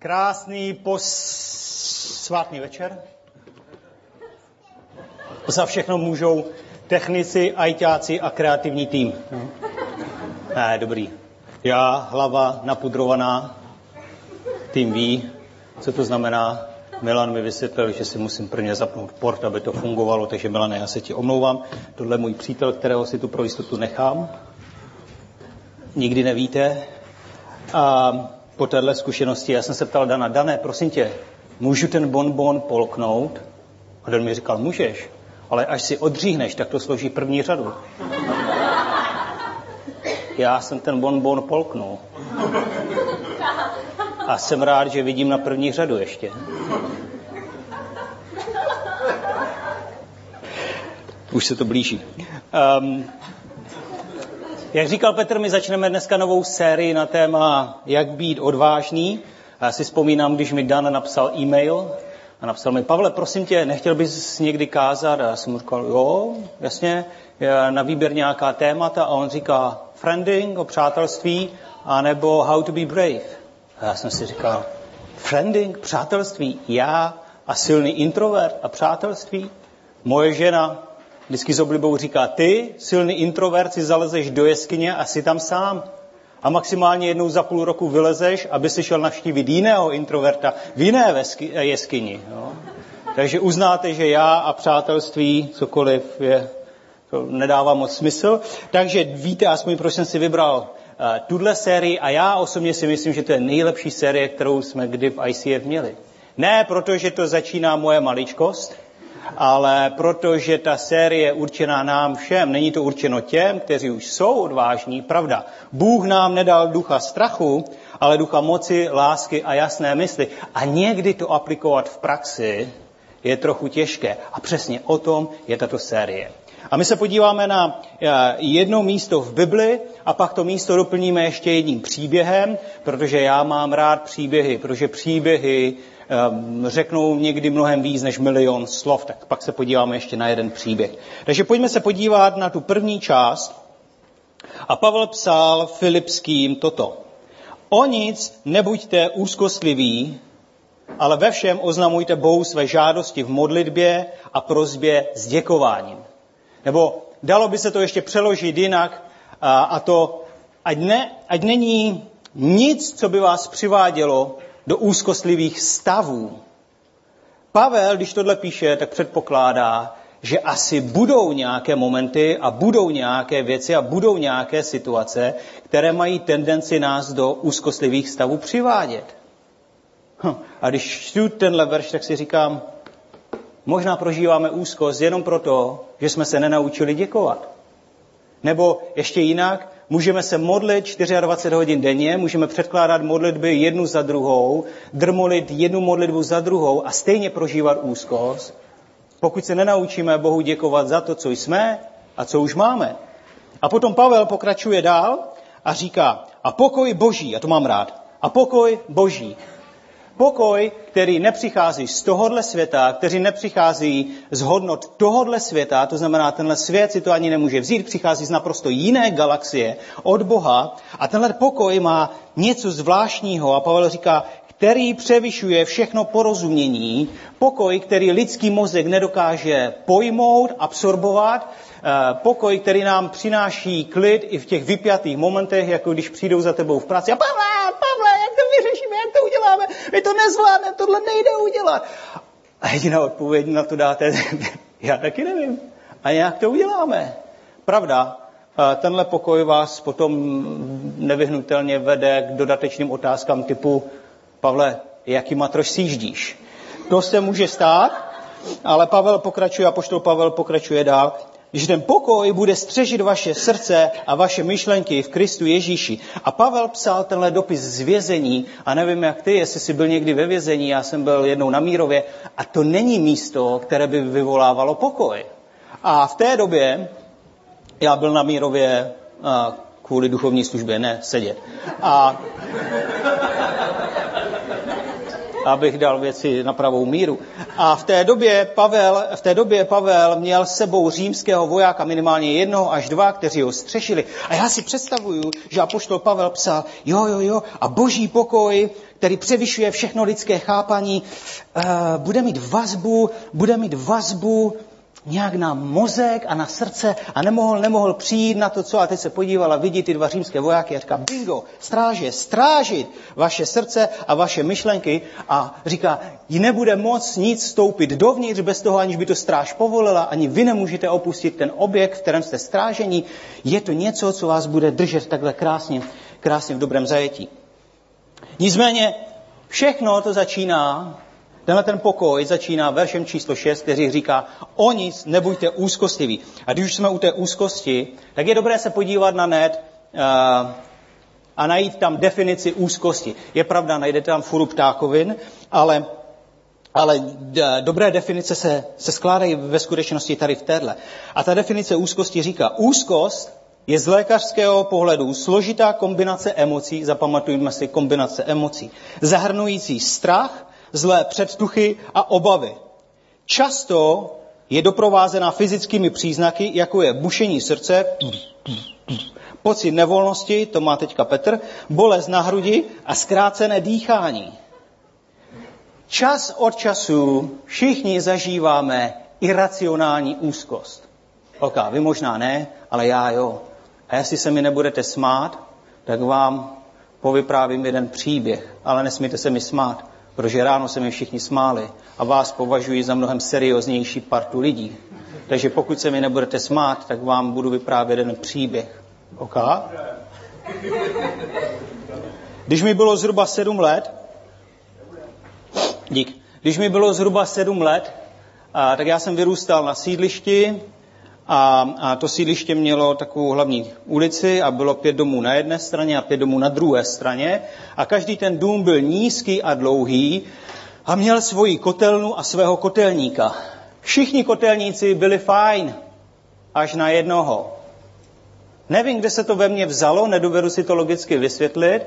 Krásný posvátný večer. Za všechno můžou technici, ajťáci a kreativní tým. No. Ne, dobrý. Já, hlava napudrovaná, tým ví, co to znamená. Milan mi vysvětlil, že si musím prvně zapnout port, aby to fungovalo, takže Milane, já se ti omlouvám. Tohle je můj přítel, kterého si tu pro jistotu nechám. Nikdy nevíte. A po téhle zkušenosti já jsem se ptal Dana, Dané, prosím tě, můžu ten bonbon polknout? A Dan mi říkal, můžeš, ale až si odříhneš, tak to složí první řadu. Já jsem ten bonbon polknul. A jsem rád, že vidím na první řadu ještě. Už se to blíží. Um, jak říkal Petr, my začneme dneska novou sérii na téma Jak být odvážný. Já si vzpomínám, když mi Dan napsal e-mail a napsal mi, Pavle, prosím tě, nechtěl bys někdy kázat? A já jsem mu říkal, jo, jasně, na výběr nějaká témata. A on říká, friending, o přátelství, anebo how to be brave. A já jsem si říkal, friending, přátelství, já a silný introvert a přátelství. Moje žena vždycky s oblibou říká, ty, silný introvert, si zalezeš do jeskyně a jsi tam sám. A maximálně jednou za půl roku vylezeš, aby si šel navštívit jiného introverta v jiné jeskyni. Jo? Takže uznáte, že já a přátelství, cokoliv je, to nedává moc smysl. Takže víte aspoň, proč jsem si vybral uh, tuhle sérii a já osobně si myslím, že to je nejlepší série, kterou jsme kdy v ICF měli. Ne protože to začíná moje maličkost, ale protože ta série je určená nám všem, není to určeno těm, kteří už jsou odvážní, pravda. Bůh nám nedal ducha strachu, ale ducha moci, lásky a jasné mysli. A někdy to aplikovat v praxi je trochu těžké. A přesně o tom je tato série. A my se podíváme na eh, jedno místo v Bibli a pak to místo doplníme ještě jedním příběhem, protože já mám rád příběhy, protože příběhy řeknou někdy mnohem víc než milion slov, tak pak se podíváme ještě na jeden příběh. Takže pojďme se podívat na tu první část. A Pavel psal Filipským toto. O nic nebuďte úzkostliví, ale ve všem oznamujte Bohu své žádosti v modlitbě a prozbě s děkováním. Nebo dalo by se to ještě přeložit jinak, a to, ať, ne, ať není nic, co by vás přivádělo do úzkostlivých stavů. Pavel, když tohle píše, tak předpokládá, že asi budou nějaké momenty a budou nějaké věci a budou nějaké situace, které mají tendenci nás do úzkostlivých stavů přivádět. Hm. A když čtu tenhle verš, tak si říkám, možná prožíváme úzkost jenom proto, že jsme se nenaučili děkovat. Nebo ještě jinak, Můžeme se modlit 24 hodin denně, můžeme předkládat modlitby jednu za druhou, drmolit jednu modlitbu za druhou a stejně prožívat úzkost, pokud se nenaučíme Bohu děkovat za to, co jsme a co už máme. A potom Pavel pokračuje dál a říká, a pokoj boží, a to mám rád, a pokoj boží, Pokoj, který nepřichází z tohohle světa, který nepřichází z hodnot tohohle světa, to znamená, tenhle svět si to ani nemůže vzít, přichází z naprosto jiné galaxie od Boha a tenhle pokoj má něco zvláštního a Pavel říká, který převyšuje všechno porozumění, pokoj, který lidský mozek nedokáže pojmout, absorbovat, eh, pokoj, který nám přináší klid i v těch vypjatých momentech, jako když přijdou za tebou v práci a Pavle, Pavle, jak to vyřešíme, jak to uděláme, my to nezvládneme, tohle nejde udělat. A jediná odpověď na to dáte, já taky nevím. A jak to uděláme? Pravda, tenhle pokoj vás potom nevyhnutelně vede k dodatečným otázkám typu Pavle, jaký matroš sjíždíš? To se může stát, ale Pavel pokračuje, a poštol Pavel pokračuje dál že ten pokoj bude střežit vaše srdce a vaše myšlenky v Kristu Ježíši. A Pavel psal tenhle dopis z vězení a nevím jak ty, jestli jsi byl někdy ve vězení, já jsem byl jednou na Mírově a to není místo, které by vyvolávalo pokoj. A v té době já byl na Mírově kvůli duchovní službě, ne sedět. A abych dal věci na pravou míru. A v té době Pavel, v té době Pavel měl s sebou římského vojáka minimálně jednoho až dva, kteří ho střešili. A já si představuju, že apoštol Pavel psal, jo, jo, jo, a boží pokoj, který převyšuje všechno lidské chápaní, uh, bude mít vazbu, bude mít vazbu nějak na mozek a na srdce a nemohl, nemohl přijít na to, co a teď se podíval a vidí ty dva římské vojáky a říká, bingo, stráže, strážit vaše srdce a vaše myšlenky a říká, jí nebude moc nic stoupit dovnitř bez toho, aniž by to stráž povolila, ani vy nemůžete opustit ten objekt, v kterém jste strážení. Je to něco, co vás bude držet takhle krásně, krásně v dobrém zajetí. Nicméně všechno to začíná Tenhle ten pokoj začíná veršem číslo 6, který říká, o nic nebuďte úzkostiví. A když už jsme u té úzkosti, tak je dobré se podívat na net uh, a najít tam definici úzkosti. Je pravda, najdete tam furu ptákovin, ale, ale dobré definice se, se skládají ve skutečnosti tady v téhle. A ta definice úzkosti říká, úzkost je z lékařského pohledu složitá kombinace emocí, zapamatujme si kombinace emocí, zahrnující strach, zlé předtuchy a obavy. Často je doprovázena fyzickými příznaky, jako je bušení srdce, pocit nevolnosti, to má teďka Petr, bolest na hrudi a zkrácené dýchání. Čas od času všichni zažíváme iracionální úzkost. Ok, vy možná ne, ale já jo. A jestli se mi nebudete smát, tak vám povyprávím jeden příběh, ale nesmíte se mi smát, protože ráno se mi všichni smáli a vás považuji za mnohem serióznější partu lidí. Takže pokud se mi nebudete smát, tak vám budu vyprávět jeden příběh. OK? Když mi bylo zhruba sedm let, dík, když mi bylo zhruba sedm let, a, tak já jsem vyrůstal na sídlišti a, a to sídliště mělo takovou hlavní ulici a bylo pět domů na jedné straně a pět domů na druhé straně. A každý ten dům byl nízký a dlouhý a měl svoji kotelnu a svého kotelníka. Všichni kotelníci byli fajn, až na jednoho. Nevím, kde se to ve mně vzalo, nedovedu si to logicky vysvětlit,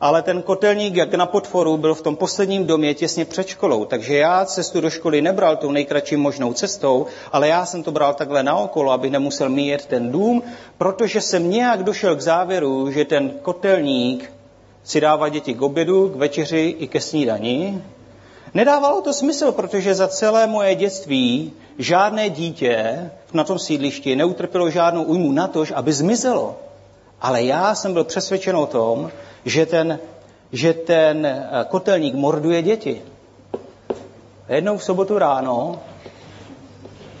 ale ten kotelník, jak na potvoru, byl v tom posledním domě těsně před školou. Takže já cestu do školy nebral tou nejkratší možnou cestou, ale já jsem to bral takhle naokolo, aby nemusel míjet ten dům, protože jsem nějak došel k závěru, že ten kotelník si dává děti k obědu, k večeři i ke snídani. Nedávalo to smysl, protože za celé moje dětství žádné dítě na tom sídlišti neutrpělo žádnou újmu na to, aby zmizelo. Ale já jsem byl přesvědčen o tom, že ten, že ten eh, kotelník morduje děti. Jednou v sobotu ráno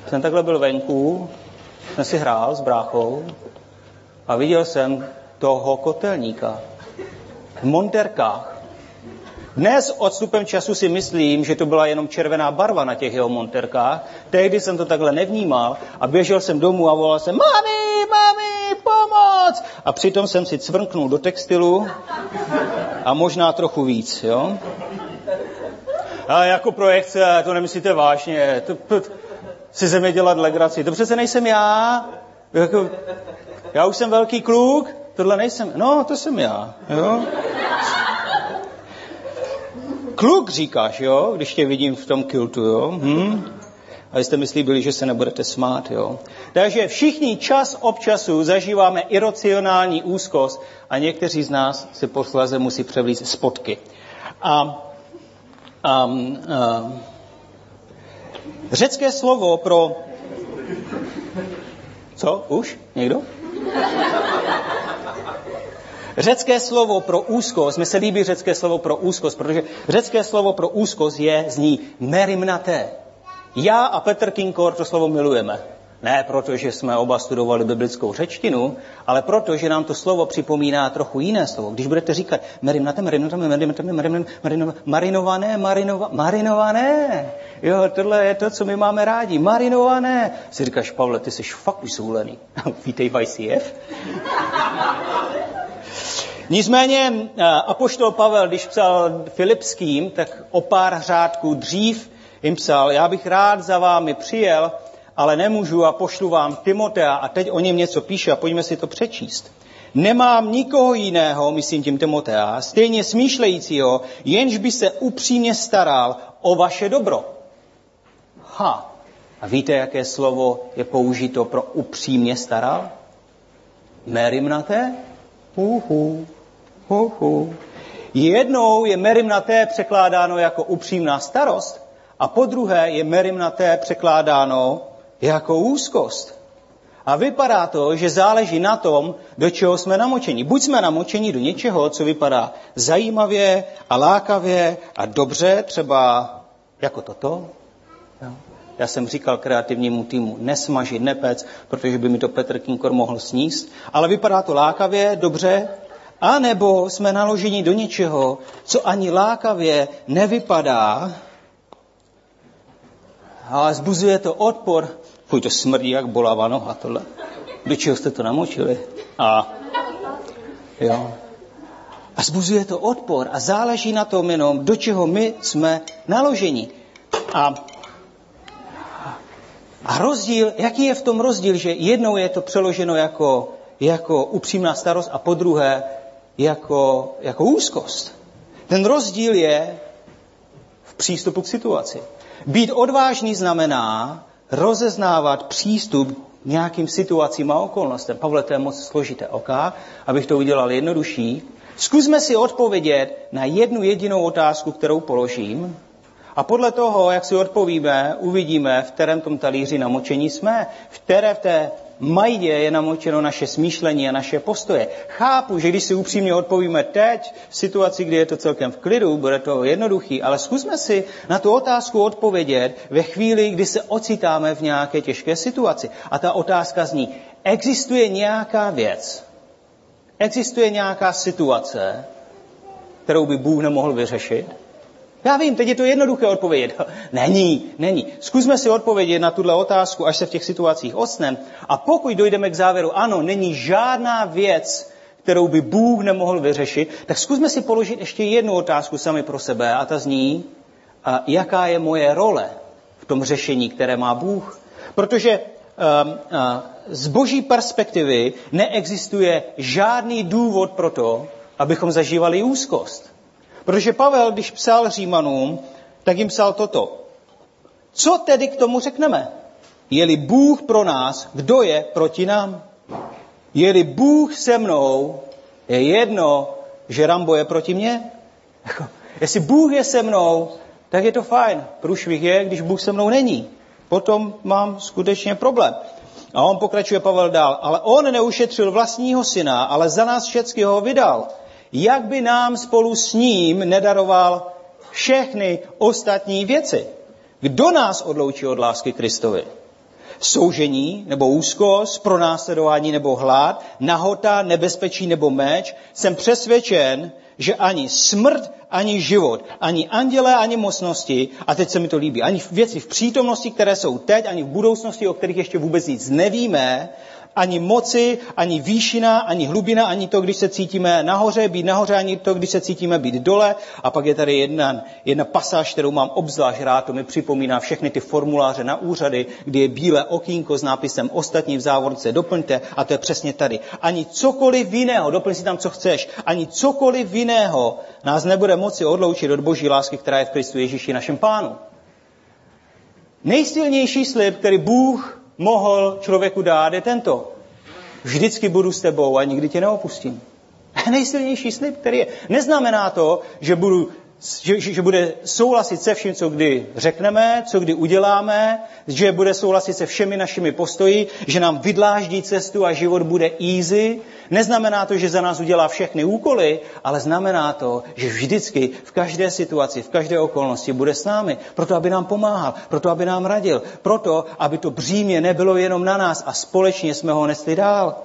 jsem takhle byl venku, jsem si hrál s bráchou a viděl jsem toho kotelníka v monterkách. Dnes odstupem času si myslím, že to byla jenom červená barva na těch jeho monterkách. Tehdy jsem to takhle nevnímal a běžel jsem domů a volal jsem, mami, pomoc! A přitom jsem si cvrknul do textilu a možná trochu víc, jo? A jako projekce, to nemyslíte vážně, to, to, si ze mě dělat legraci. To přece nejsem já. Jako, já už jsem velký kluk, tohle nejsem. No, to jsem já, jo? Kluk říkáš, jo, když tě vidím v tom kiltu, jo? Hm? A jste myslí byli, že se nebudete smát, jo? Takže všichni čas ob času zažíváme iracionální úzkost a někteří z nás si posléze musí převlít spotky. A, a, a řecké slovo pro... Co? Už? Někdo? Řecké slovo pro úzkost, mi se líbí řecké slovo pro úzkost, protože řecké slovo pro úzkost je, zní merimnaté. Já a Petr Kinkor to slovo milujeme. Ne proto, že jsme oba studovali biblickou řečtinu, ale proto, že nám to slovo připomíná trochu jiné slovo. Když budete říkat merimnaté, merimnaté, merimnaté, merimnaté, marinované, marinova, marinované. Jo, tohle je to, co my máme rádi. Marinované. Si říkáš, Pavle, ty jsi fakt vysoulený. Vítej v ICF. Nicméně eh, Apoštol Pavel, když psal Filipským, tak o pár řádků dřív jim psal, já bych rád za vámi přijel, ale nemůžu a pošlu vám Timotea a teď o něm něco píše a pojďme si to přečíst. Nemám nikoho jiného, myslím tím Timotea, stejně smýšlejícího, jenž by se upřímně staral o vaše dobro. Ha, a víte, jaké slovo je použito pro upřímně staral? Merimnaté? Uhu, uhu. Jednou je merimnaté překládáno jako upřímná starost a po druhé je merimnaté překládáno jako úzkost. A vypadá to, že záleží na tom, do čeho jsme namočeni. Buď jsme namočeni do něčeho, co vypadá zajímavě a lákavě a dobře, třeba jako toto. Já jsem říkal kreativnímu týmu, nesmažit, nepec, protože by mi to Petr Kinkor mohl sníst, ale vypadá to lákavě, dobře, a nebo jsme naloženi do něčeho, co ani lákavě nevypadá, ale zbuzuje to odpor. Fuj, to smrdí jak bolavá noha tohle. Do čeho jste to namočili? A jo. A zbuzuje to odpor a záleží na tom jenom, do čeho my jsme naloženi. A, a rozdíl, jaký je v tom rozdíl, že jednou je to přeloženo jako, jako upřímná starost a po druhé jako, jako úzkost. Ten rozdíl je přístupu k situaci. Být odvážný znamená rozeznávat přístup nějakým situacím a okolnostem. Pavle, to je moc složité. OK, abych to udělal jednodušší. Zkusme si odpovědět na jednu jedinou otázku, kterou položím. A podle toho, jak si odpovíme, uvidíme, v kterém tom talíři namočení jsme, v které v té majdě je namočeno naše smýšlení a naše postoje. Chápu, že když si upřímně odpovíme teď, v situaci, kdy je to celkem v klidu, bude to jednoduchý, ale zkusme si na tu otázku odpovědět ve chvíli, kdy se ocitáme v nějaké těžké situaci. A ta otázka zní, existuje nějaká věc, existuje nějaká situace, kterou by Bůh nemohl vyřešit? Já vím, teď je to jednoduché odpovědět. Není, není. Zkusme si odpovědět na tuhle otázku, až se v těch situacích osnem. A pokud dojdeme k závěru, ano, není žádná věc, kterou by Bůh nemohl vyřešit, tak zkusme si položit ještě jednu otázku sami pro sebe a ta zní, a jaká je moje role v tom řešení, které má Bůh. Protože um, z boží perspektivy neexistuje žádný důvod pro to, abychom zažívali úzkost. Protože Pavel, když psal Římanům, tak jim psal toto. Co tedy k tomu řekneme? Je-li Bůh pro nás, kdo je proti nám? Je-li Bůh se mnou, je jedno, že Rambo je proti mně? Jako, jestli Bůh je se mnou, tak je to fajn. Průšvih je, když Bůh se mnou není. Potom mám skutečně problém. A on pokračuje Pavel dál. Ale on neušetřil vlastního syna, ale za nás všechny ho vydal jak by nám spolu s ním nedaroval všechny ostatní věci. Kdo nás odloučí od lásky Kristovi? Soužení nebo úzkost, pronásledování nebo hlad, nahota, nebezpečí nebo meč. Jsem přesvědčen, že ani smrt, ani život, ani andělé, ani mocnosti, a teď se mi to líbí, ani věci v přítomnosti, které jsou teď, ani v budoucnosti, o kterých ještě vůbec nic nevíme, ani moci, ani výšina, ani hlubina, ani to, když se cítíme nahoře, být nahoře, ani to, když se cítíme být dole. A pak je tady jedna, jedna pasáž, kterou mám obzvlášť rád, to mi připomíná všechny ty formuláře na úřady, kdy je bílé okýnko s nápisem ostatní v závorce, doplňte, a to je přesně tady. Ani cokoliv jiného, doplň si tam, co chceš, ani cokoliv jiného nás nebude moci odloučit od boží lásky, která je v Kristu Ježíši našem pánu. Nejsilnější slib, který Bůh mohl člověku dát, je tento. Vždycky budu s tebou a nikdy tě neopustím. Nejsilnější slib, který je. Neznamená to, že budu že, že bude souhlasit se vším, co kdy řekneme, co kdy uděláme, že bude souhlasit se všemi našimi postoji, že nám vydláždí cestu a život bude easy. Neznamená to, že za nás udělá všechny úkoly, ale znamená to, že vždycky v každé situaci, v každé okolnosti bude s námi, proto aby nám pomáhal, proto aby nám radil, proto aby to břímě nebylo jenom na nás a společně jsme ho nesli dál.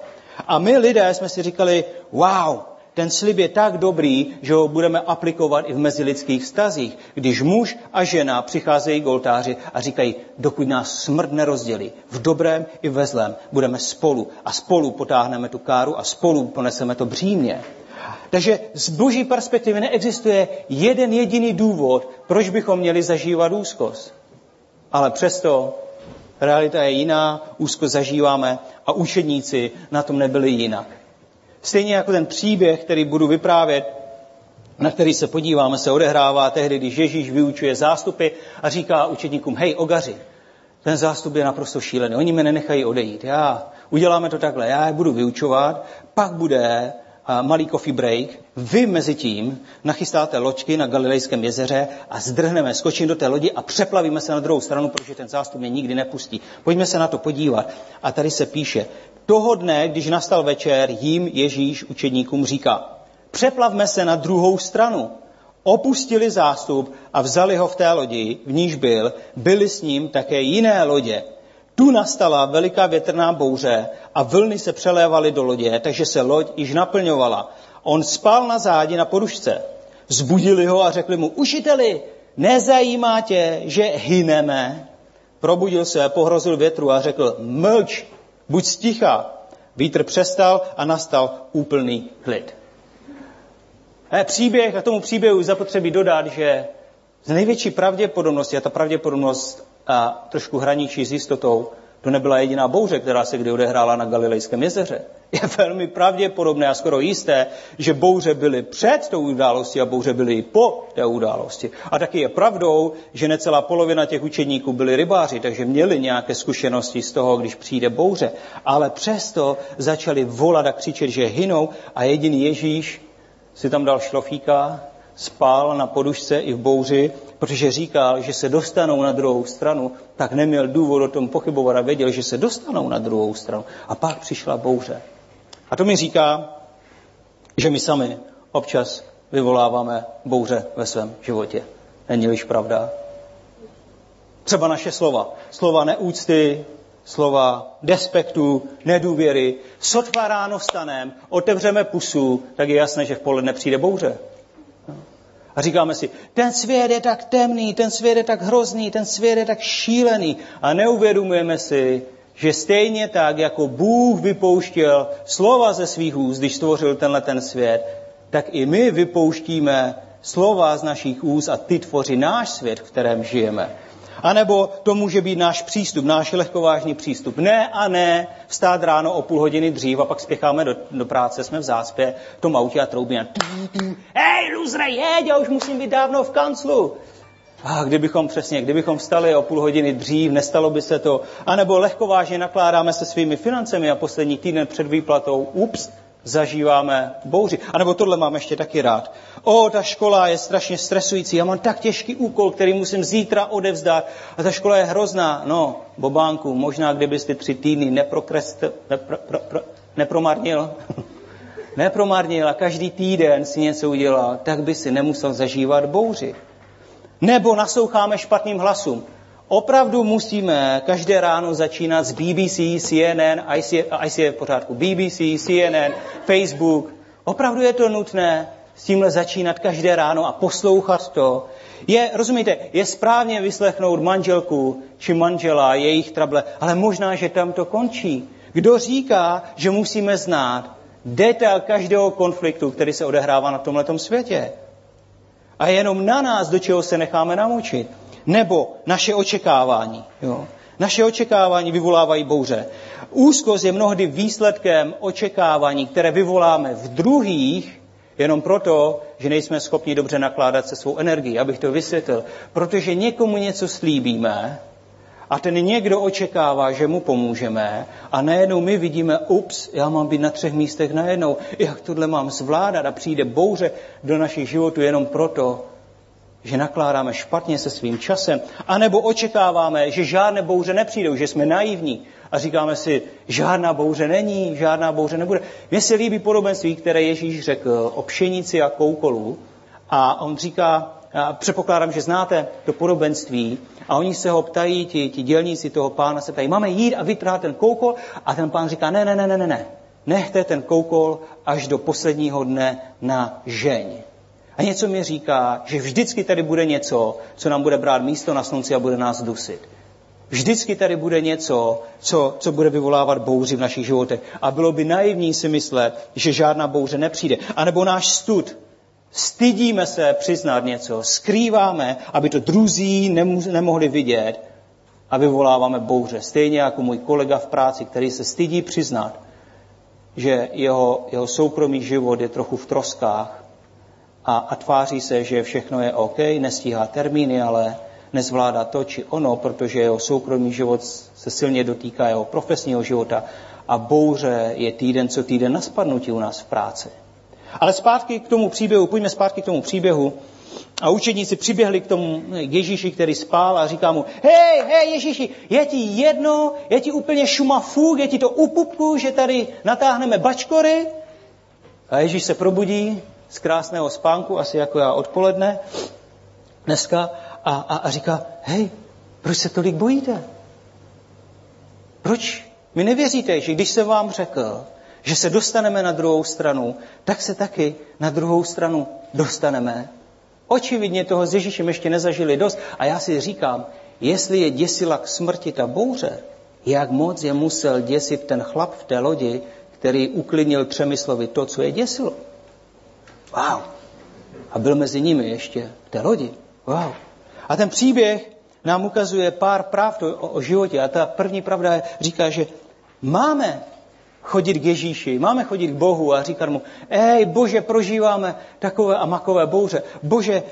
A my lidé jsme si říkali, wow, ten slib je tak dobrý, že ho budeme aplikovat i v mezilidských vztazích, když muž a žena přicházejí k oltáři a říkají, dokud nás smrt nerozdělí, v dobrém i ve zlém, budeme spolu a spolu potáhneme tu káru a spolu poneseme to břímě. Takže z boží perspektivy neexistuje jeden jediný důvod, proč bychom měli zažívat úzkost. Ale přesto realita je jiná, úzkost zažíváme a učedníci na tom nebyli jinak. Stejně jako ten příběh, který budu vyprávět, na který se podíváme, se odehrává tehdy, když Ježíš vyučuje zástupy a říká učedníkům, hej, ogaři, ten zástup je naprosto šílený, oni mě nenechají odejít, já, uděláme to takhle, já je budu vyučovat, pak bude malý coffee break, vy mezi tím nachystáte loďky na Galilejském jezeře a zdrhneme, skočím do té lodi a přeplavíme se na druhou stranu, protože ten zástup mě nikdy nepustí. Pojďme se na to podívat. A tady se píše, toho dne, když nastal večer, jim Ježíš učedníkům říká, přeplavme se na druhou stranu. Opustili zástup a vzali ho v té lodi, v níž byl, byly s ním také jiné lodě. Tu nastala veliká větrná bouře a vlny se přelévaly do lodě, takže se loď již naplňovala. On spal na zádi na podušce. Zbudili ho a řekli mu, učiteli, nezajímá tě, že hyneme? Probudil se, pohrozil větru a řekl, mlč, buď sticha. Vítr přestal a nastal úplný klid. A příběh, a tomu příběhu zapotřebí dodat, že z největší pravděpodobnosti, a ta pravděpodobnost a trošku hraničí s jistotou, to nebyla jediná bouře, která se kdy odehrála na Galilejském jezeře. Je velmi pravděpodobné a skoro jisté, že bouře byly před tou událostí a bouře byly i po té události. A taky je pravdou, že necelá polovina těch učedníků byli rybáři, takže měli nějaké zkušenosti z toho, když přijde bouře. Ale přesto začali volat a křičet, že hynou a jediný Ježíš si tam dal šlofíka, spal na podušce i v bouři, protože říkal, že se dostanou na druhou stranu, tak neměl důvod o tom pochybovat a věděl, že se dostanou na druhou stranu. A pak přišla bouře. A to mi říká, že my sami občas vyvoláváme bouře ve svém životě. Není-liž pravda? Třeba naše slova. Slova neúcty, slova despektu, nedůvěry. Sotva ráno vstanem, otevřeme pusu, tak je jasné, že v poledne přijde bouře. A říkáme si, ten svět je tak temný, ten svět je tak hrozný, ten svět je tak šílený. A neuvědomujeme si, že stejně tak, jako Bůh vypouštěl slova ze svých úst, když stvořil tenhle ten svět, tak i my vypouštíme slova z našich úst a ty tvoří náš svět, v kterém žijeme. A nebo to může být náš přístup, náš lehkovážný přístup. Ne a ne vstát ráno o půl hodiny dřív a pak spěcháme do, do práce, jsme v záspě, v tom autě a troubíme. Hej, luzre, jeď, já už musím být dávno v kanclu. A kdybychom přesně, kdybychom vstali o půl hodiny dřív, nestalo by se to. A nebo lehkovážně nakládáme se svými financemi a poslední týden před výplatou, ups, zažíváme bouři. A nebo tohle mám ještě taky rád. O, ta škola je strašně stresující, já mám tak těžký úkol, který musím zítra odevzdat a ta škola je hrozná. No, Bobánku, možná kdybys ty tři týdny neprokrest, nepro, pro, pro, nepromarnil, nepromarnil a každý týden si něco udělal, tak by si nemusel zažívat bouři. Nebo nasloucháme špatným hlasům. Opravdu musíme každé ráno začínat s BBC, CNN, IC, IC je v pořádku, BBC, CNN, Facebook. Opravdu je to nutné s tímhle začínat každé ráno a poslouchat to. Je, rozumíte, je správně vyslechnout manželku či manžela, jejich trable, ale možná, že tam to končí. Kdo říká, že musíme znát detail každého konfliktu, který se odehrává na tomto světě? A jenom na nás, do čeho se necháme namočit. Nebo naše očekávání. Jo? Naše očekávání vyvolávají bouře. Úzkost je mnohdy výsledkem očekávání, které vyvoláme v druhých, jenom proto, že nejsme schopni dobře nakládat se svou energií. Abych to vysvětlil. Protože někomu něco slíbíme a ten někdo očekává, že mu pomůžeme a najednou my vidíme, ups, já mám být na třech místech najednou, jak tohle mám zvládat a přijde bouře do našich životů jenom proto, že nakládáme špatně se svým časem, anebo očekáváme, že žádné bouře nepřijdou, že jsme naivní a říkáme si, žádná bouře není, žádná bouře nebude. Mně se líbí podobenství, které Ježíš řekl o pšenici a koukolu a on říká, a předpokládám, že znáte to podobenství a oni se ho ptají, ti, ti dělníci toho pána se ptají, máme jít a vytrhat ten koukol a ten pán říká, ne, ne, ne, ne, ne, ne, nechte ten koukol až do posledního dne na žeň. A něco mi říká, že vždycky tady bude něco, co nám bude brát místo na slunci a bude nás dusit. Vždycky tady bude něco, co, co bude vyvolávat bouři v našich životech. A bylo by naivní si myslet, že žádná bouře nepřijde. A nebo náš stud. Stydíme se přiznat něco, skrýváme, aby to druzí nemohli vidět a vyvoláváme bouře. Stejně jako můj kolega v práci, který se stydí přiznat, že jeho, jeho soukromý život je trochu v troskách a, a tváří se, že všechno je OK, nestíhá termíny, ale nezvládá to či ono, protože jeho soukromý život se silně dotýká jeho profesního života a bouře je týden co týden na spadnutí u nás v práci. Ale zpátky k tomu příběhu, pojďme zpátky k tomu příběhu. A učedníci přiběhli k tomu Ježíši, který spál a říká mu, hej, hej Ježíši, je ti jedno, je ti úplně šuma fůk, je ti to upupku, že tady natáhneme bačkory? A Ježíš se probudí z krásného spánku, asi jako já odpoledne, dneska, a, a, a říká, hej, proč se tolik bojíte? Proč mi nevěříte, že když jsem vám řekl, že se dostaneme na druhou stranu, tak se taky na druhou stranu dostaneme. Očividně toho s Ježíšem ještě nezažili dost a já si říkám, jestli je děsila k smrti ta bouře, jak moc je musel děsit ten chlap v té lodi, který uklidnil třemi slovy to, co je děsilo. Wow. A byl mezi nimi ještě v té lodi. Wow. A ten příběh nám ukazuje pár pravd o, o životě. A ta první pravda je, říká, že máme chodit k Ježíši, máme chodit k Bohu a říkat mu, ej, Bože, prožíváme takové a makové bouře. Bože,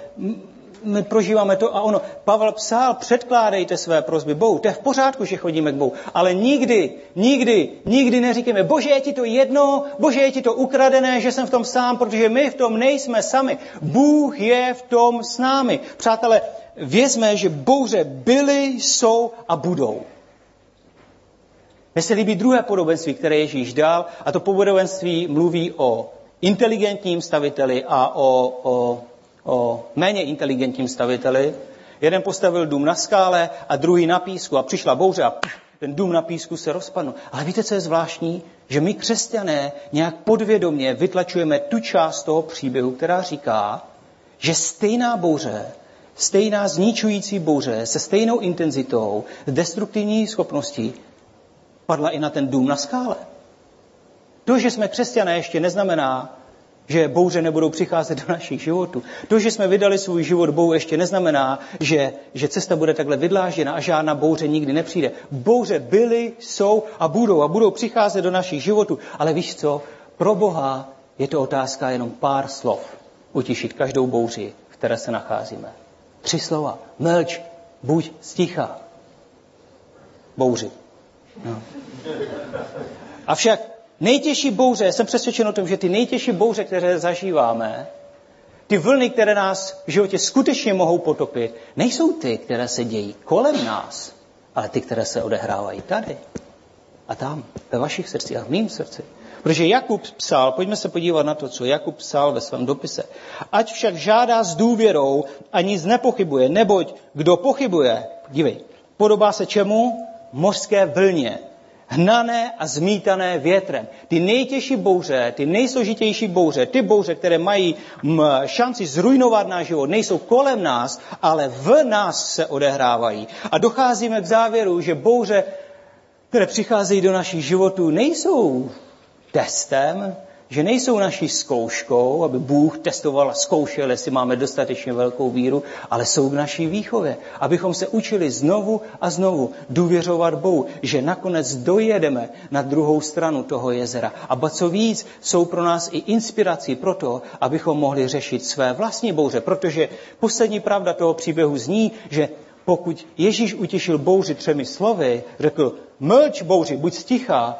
prožíváme to a ono. Pavel psal, předkládejte své prozby Bohu. To je v pořádku, že chodíme k Bohu. Ale nikdy, nikdy, nikdy neříkáme, bože, je ti to jedno, bože, je ti to ukradené, že jsem v tom sám, protože my v tom nejsme sami. Bůh je v tom s námi. Přátelé, vězme, že bouře byly, jsou a budou. Mně se líbí druhé podobenství, které Ježíš dal, a to podobenství mluví o inteligentním staviteli a o, o, o méně inteligentním staviteli. Jeden postavil dům na skále a druhý na písku a přišla bouře a pff, ten dům na písku se rozpadl. Ale víte, co je zvláštní? Že my křesťané nějak podvědomě vytlačujeme tu část toho příběhu, která říká, že stejná bouře, stejná zničující bouře se stejnou intenzitou, destruktivní schopností padla i na ten dům na skále. To, že jsme křesťané, ještě neznamená, že bouře nebudou přicházet do našich životů. To, že jsme vydali svůj život Bohu, ještě neznamená, že, že cesta bude takhle vydlážděna a žádná bouře nikdy nepřijde. Bouře byly, jsou a budou a budou přicházet do našich životů. Ale víš co? Pro Boha je to otázka jenom pár slov. Utišit každou bouři, v které se nacházíme. Tři slova. Mlč, buď sticha. Bouři. No. Avšak nejtěžší bouře, jsem přesvědčen o tom, že ty nejtěžší bouře, které zažíváme, ty vlny, které nás v životě skutečně mohou potopit, nejsou ty, které se dějí kolem nás, ale ty, které se odehrávají tady a tam, ve vašich srdcích a v mým srdci. Protože Jakub psal, pojďme se podívat na to, co Jakub psal ve svém dopise. Ať však žádá s důvěrou a nic nepochybuje, neboť kdo pochybuje, dívej, podobá se čemu? mořské vlně, hnané a zmítané větrem. Ty nejtěžší bouře, ty nejsložitější bouře, ty bouře, které mají šanci zrujnovat náš život, nejsou kolem nás, ale v nás se odehrávají. A docházíme k závěru, že bouře, které přicházejí do našich životů, nejsou testem, že nejsou naší zkouškou, aby Bůh testoval a zkoušel, jestli máme dostatečně velkou víru, ale jsou k naší výchově, abychom se učili znovu a znovu důvěřovat Bohu, že nakonec dojedeme na druhou stranu toho jezera. A ba co víc, jsou pro nás i inspirací pro to, abychom mohli řešit své vlastní bouře, protože poslední pravda toho příběhu zní, že pokud Ježíš utěšil bouři třemi slovy, řekl, mlč bouři, buď stichá,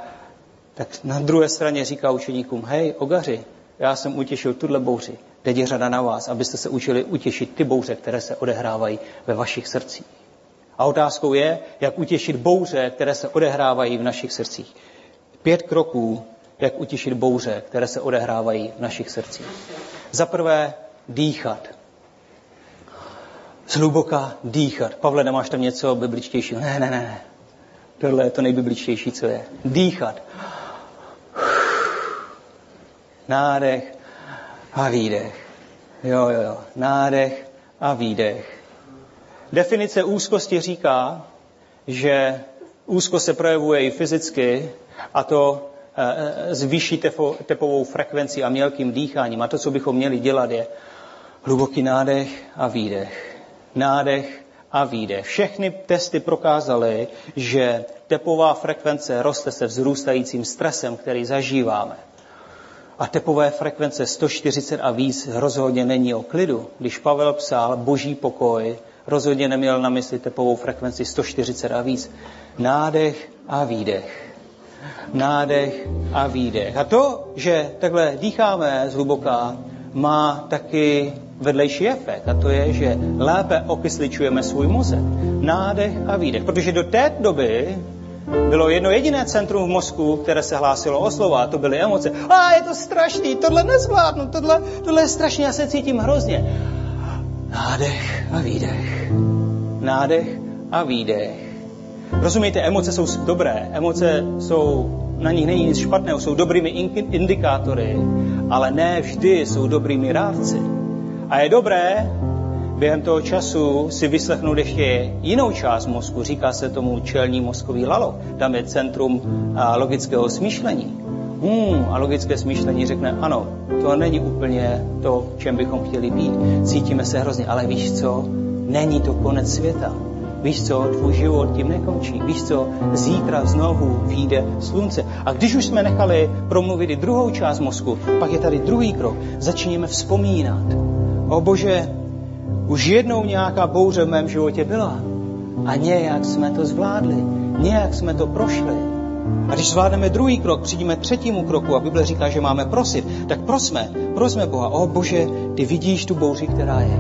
tak na druhé straně říká učeníkům, hej, ogaři, já jsem utěšil tuhle bouři. Teď je řada na vás, abyste se učili utěšit ty bouře, které se odehrávají ve vašich srdcích. A otázkou je, jak utěšit bouře, které se odehrávají v našich srdcích. Pět kroků, jak utěšit bouře, které se odehrávají v našich srdcích. Za prvé, dýchat. Zhluboka dýchat. Pavle, nemáš tam něco bibličtějšího? Ne, ne, ne. Tohle je to nejbibličtější, co je. Dýchat. Nádech a výdech. Jo, jo, jo. Nádech a výdech. Definice úzkosti říká, že úzkost se projevuje i fyzicky, a to e, s vyšší tepovou frekvencí a mělkým dýcháním. A to, co bychom měli dělat, je hluboký nádech a výdech. Nádech a výdech. Všechny testy prokázaly, že tepová frekvence roste se vzrůstajícím stresem, který zažíváme. A tepové frekvence 140 a víc rozhodně není o klidu. Když Pavel psal boží pokoj, rozhodně neměl na mysli tepovou frekvenci 140 a víc. Nádech a výdech. Nádech a výdech. A to, že takhle dýcháme zhluboka, má taky vedlejší efekt. A to je, že lépe okysličujeme svůj mozek. Nádech a výdech. Protože do té doby bylo jedno jediné centrum v mozku, které se hlásilo o slova, a to byly emoce. A je to strašný, tohle nezvládnu, tohle, tohle je strašně, já se cítím hrozně. Nádech a výdech. Nádech a výdech. Rozumíte, emoce jsou dobré, emoce jsou, na nich není nic špatného, jsou dobrými indikátory, ale ne vždy jsou dobrými rádci. A je dobré během toho času si vyslechnout ještě jinou část mozku. Říká se tomu čelní mozkový lalo. Tam je centrum logického smýšlení. Hmm, a logické smýšlení řekne, ano, to není úplně to, čem bychom chtěli být. Cítíme se hrozně, ale víš co? Není to konec světa. Víš co, tvůj život tím nekončí. Víš co, zítra znovu vyjde slunce. A když už jsme nechali promluvit i druhou část mozku, pak je tady druhý krok. Začněme vzpomínat. O Bože, už jednou nějaká bouře v mém životě byla. A nějak jsme to zvládli. Nějak jsme to prošli. A když zvládneme druhý krok, přijdeme třetímu kroku a Bible říká, že máme prosit, tak prosme, prosme Boha, o Bože, ty vidíš tu bouři, která je.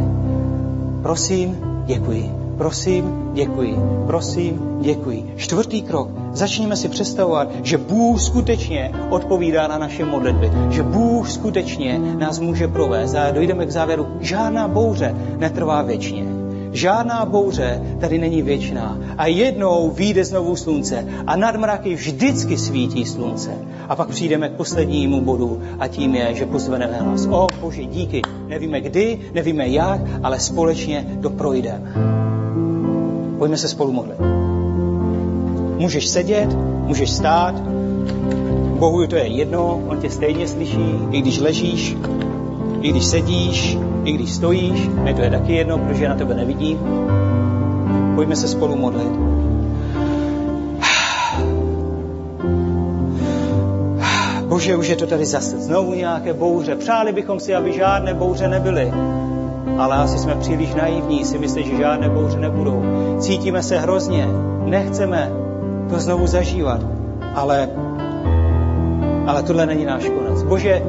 Prosím, děkuji. Prosím, děkuji. Prosím, děkuji. Čtvrtý krok. Začněme si představovat, že Bůh skutečně odpovídá na naše modlitby. Že Bůh skutečně nás může provést. A dojdeme k závěru. Žádná bouře netrvá věčně. Žádná bouře tady není věčná. A jednou vyjde znovu slunce a nad mraky vždycky svítí slunce. A pak přijdeme k poslednímu bodu a tím je, že pozveneme nás. O Bože, díky. Nevíme kdy, nevíme jak, ale společně to projdeme. Pojďme se spolu modlit. Můžeš sedět, můžeš stát, Bohu to je jedno, on tě stejně slyší, i když ležíš, i když sedíš, i když stojíš, mě to je taky jedno, protože na tebe nevidím. Pojďme se spolu modlit. Bože, už je to tady zase znovu nějaké bouře. Přáli bychom si, aby žádné bouře nebyly. Ale asi jsme příliš naivní, si myslí, že žádné bouře nebudou. Cítíme se hrozně, nechceme to znovu zažívat. Ale, ale tohle není náš konec. Bože,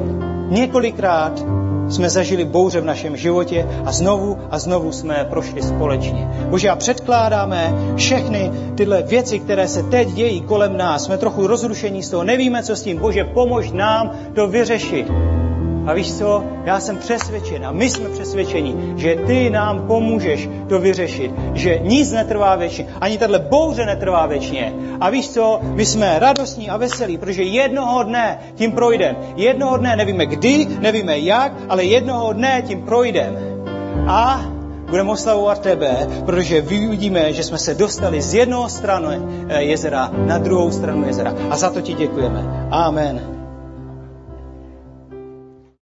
několikrát jsme zažili bouře v našem životě a znovu a znovu jsme prošli společně. Bože, a předkládáme všechny tyhle věci, které se teď dějí kolem nás. Jsme trochu rozrušení z toho, nevíme, co s tím. Bože, pomož nám to vyřešit. A víš co? Já jsem přesvědčen a my jsme přesvědčeni, že ty nám pomůžeš to vyřešit. Že nic netrvá věčně, ani tahle bouře netrvá věčně. A víš co? My jsme radostní a veselí, protože jednoho dne tím projdeme. Jednoho dne nevíme kdy, nevíme jak, ale jednoho dne tím projdeme. A budeme oslavovat tebe, protože vidíme, že jsme se dostali z jednoho strany eh, jezera na druhou stranu jezera. A za to ti děkujeme. Amen.